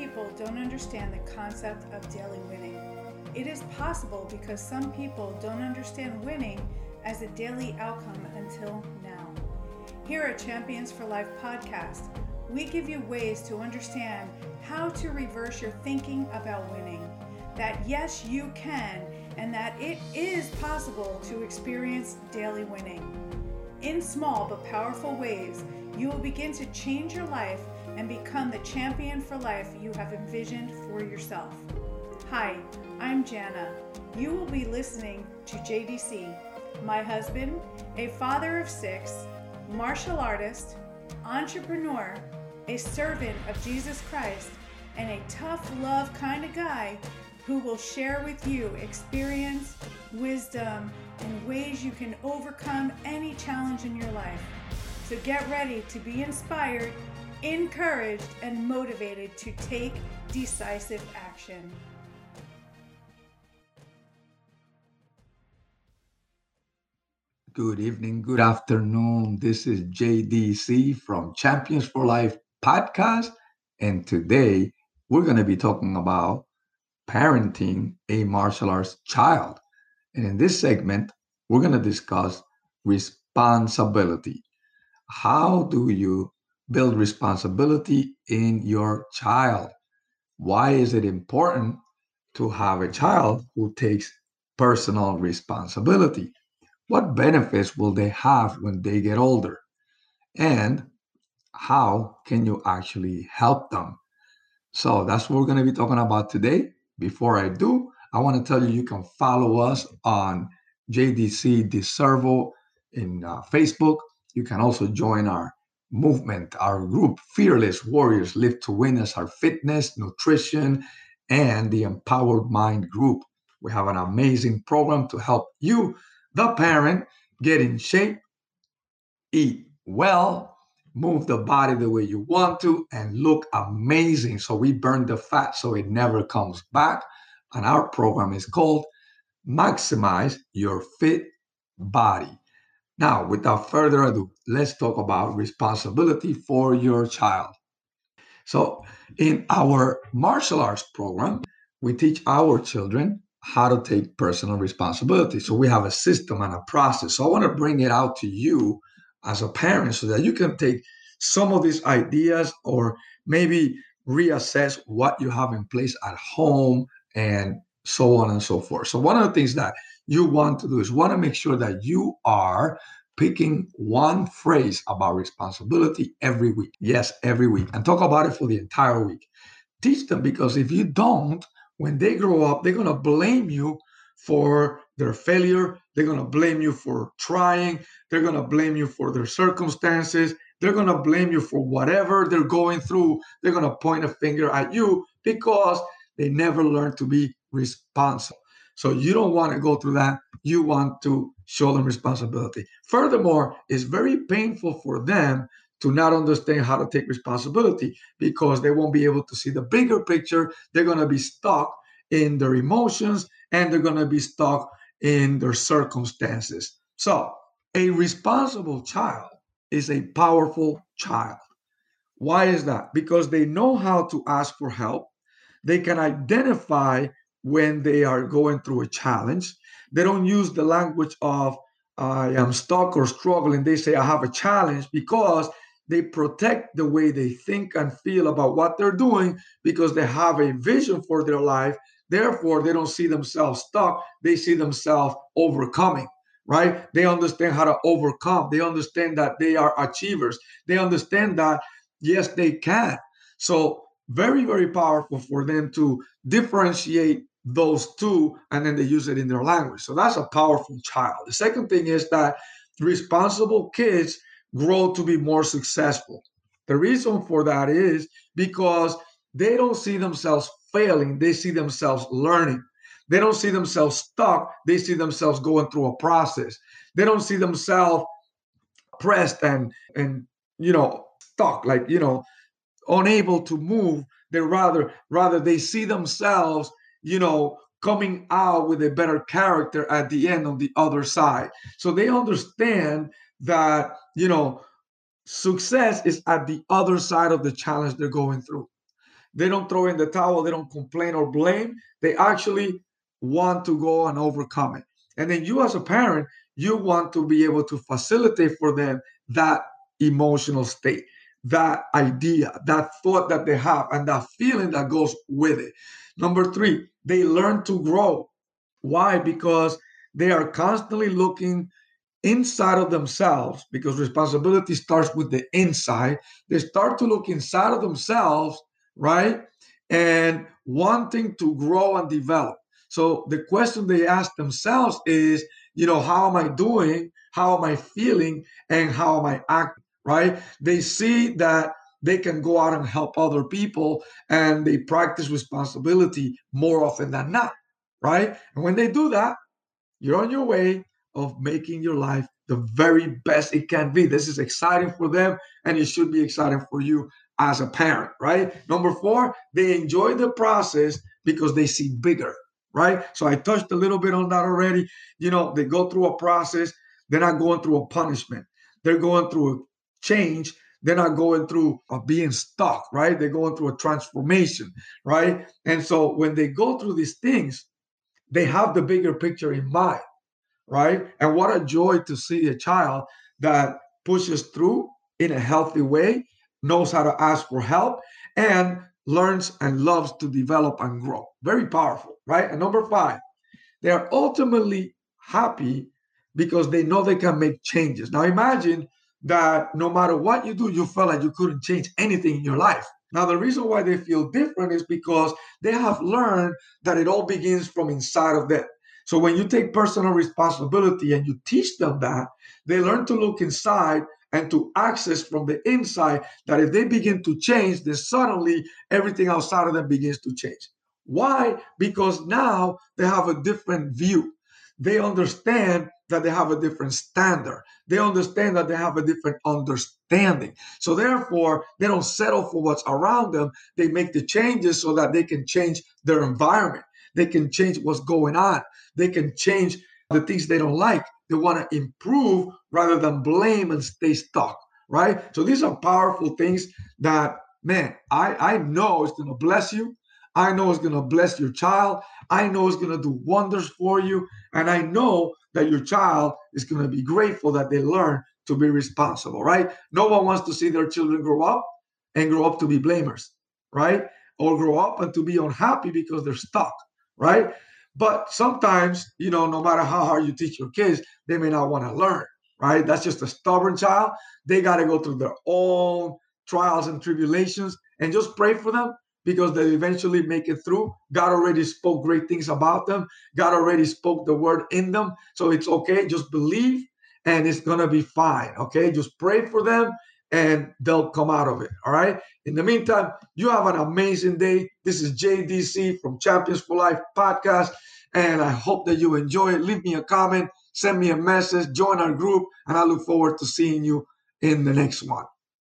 people don't understand the concept of daily winning. It is possible because some people don't understand winning as a daily outcome until now. Here at Champions for Life podcast, we give you ways to understand how to reverse your thinking about winning. That yes, you can, and that it is possible to experience daily winning. In small but powerful ways, you will begin to change your life and become the champion for life you have envisioned for yourself. Hi, I'm Jana. You will be listening to JDC, my husband, a father of six, martial artist, entrepreneur, a servant of Jesus Christ, and a tough love kind of guy who will share with you experience, wisdom, and ways you can overcome any challenge in your life. So get ready to be inspired, encouraged, and motivated to take decisive action. Good evening, good afternoon. This is JDC from Champions for Life podcast. And today we're going to be talking about parenting a martial arts child. And in this segment, we're going to discuss responsibility. How do you build responsibility in your child? Why is it important to have a child who takes personal responsibility? What benefits will they have when they get older? And how can you actually help them? So that's what we're going to be talking about today. Before I do, I want to tell you you can follow us on JDC DeServo in uh, Facebook. You can also join our movement, our group, Fearless Warriors Live to Win as our fitness, nutrition, and the Empowered Mind group. We have an amazing program to help you, the parent, get in shape, eat well, move the body the way you want to, and look amazing. So we burn the fat so it never comes back. And our program is called Maximize Your Fit Body. Now, without further ado, let's talk about responsibility for your child. So, in our martial arts program, we teach our children how to take personal responsibility. So, we have a system and a process. So, I want to bring it out to you as a parent so that you can take some of these ideas or maybe reassess what you have in place at home and so on and so forth. So, one of the things that you want to do is want to make sure that you are picking one phrase about responsibility every week. Yes, every week. And talk about it for the entire week. Teach them because if you don't, when they grow up, they're going to blame you for their failure. They're going to blame you for trying. They're going to blame you for their circumstances. They're going to blame you for whatever they're going through. They're going to point a finger at you because they never learned to be responsible. So you don't want to go through that. You want to show them responsibility. Furthermore, it's very painful for them to not understand how to take responsibility because they won't be able to see the bigger picture. They're going to be stuck in their emotions and they're going to be stuck in their circumstances. So, a responsible child is a powerful child. Why is that? Because they know how to ask for help. They can identify when they are going through a challenge. They don't use the language of, I am stuck or struggling. They say, I have a challenge because they protect the way they think and feel about what they're doing because they have a vision for their life. Therefore, they don't see themselves stuck, they see themselves overcoming right? They understand how to overcome. They understand that they are achievers. They understand that, yes, they can. So, very, very powerful for them to differentiate those two and then they use it in their language. So, that's a powerful child. The second thing is that responsible kids grow to be more successful. The reason for that is because they don't see themselves failing, they see themselves learning. They don't see themselves stuck. They see themselves going through a process. They don't see themselves pressed and and you know stuck, like you know, unable to move. They rather rather they see themselves, you know, coming out with a better character at the end on the other side. So they understand that you know success is at the other side of the challenge they're going through. They don't throw in the towel. They don't complain or blame. They actually want to go and overcome it. And then you, as a parent, you want to be able to facilitate for them that emotional state, that idea, that thought that they have, and that feeling that goes with it. Number three, they learn to grow. Why? Because they are constantly looking inside of themselves because responsibility starts with the inside. They start to look inside of themselves, right? And wanting to grow and develop. So the question they ask themselves is, you know, how am I doing? How am I feeling? And how am I acting? Right? They see that they can go out and help other people and they practice responsibility more often than not. Right? And when they do that, you're on your way of making your life the very best it can be. This is exciting for them, and it should be exciting for you as a parent, right? Number four, they enjoy the process because they see bigger, right? So I touched a little bit on that already. You know, they go through a process, they're not going through a punishment, they're going through a change. They're not going through a being stuck, right? They're going through a transformation, right? And so when they go through these things, they have the bigger picture in mind right? And what a joy to see a child that pushes through in a healthy way, knows how to ask for help, and learns and loves to develop and grow. Very powerful, right? And number five, they are ultimately happy because they know they can make changes. Now imagine that no matter what you do, you felt like you couldn't change anything in your life. Now, the reason why they feel different is because they have learned that it all begins from inside of them. So when you take personal responsibility and you teach them that, they learn to look inside and to access from the inside that if they begin to change, then suddenly everything outside of them begins to change. Why? Because now they have a different view. They understand that they have a different standard. They understand that they have a different understanding. So therefore, they don't settle for what's around them. They make the changes so that they can change their environment. They can change what's going on. They can change the things they don't like. They want to improve rather than blame and stay stuck, right? So these are powerful things that, man, I, I know it's going to bless you. I know it's going to bless your child. I know it's going to do wonders for you. And I know that your child is going to be grateful that they learn to be responsible, right? No one wants to see their children grow up and grow up to be blamers, right? Or grow up and to be unhappy because they're stuck right? But sometimes, you know, no matter how hard you teach your kids, they may not want to learn, right? That's just a stubborn child. They got to go through their own trials and tribulations and just pray for them because they eventually make it through. God already spoke great things about them. God already spoke the word in them. So it's okay. Just believe and it's going to be fine. Okay. Just pray for them and they'll come out of it. All right. In the meantime, you have an amazing day. This is JDC from Champions for Life podcast, and I hope that you enjoy it. Leave me a comment, send me a message, join our group, and I look forward to seeing you in the next one.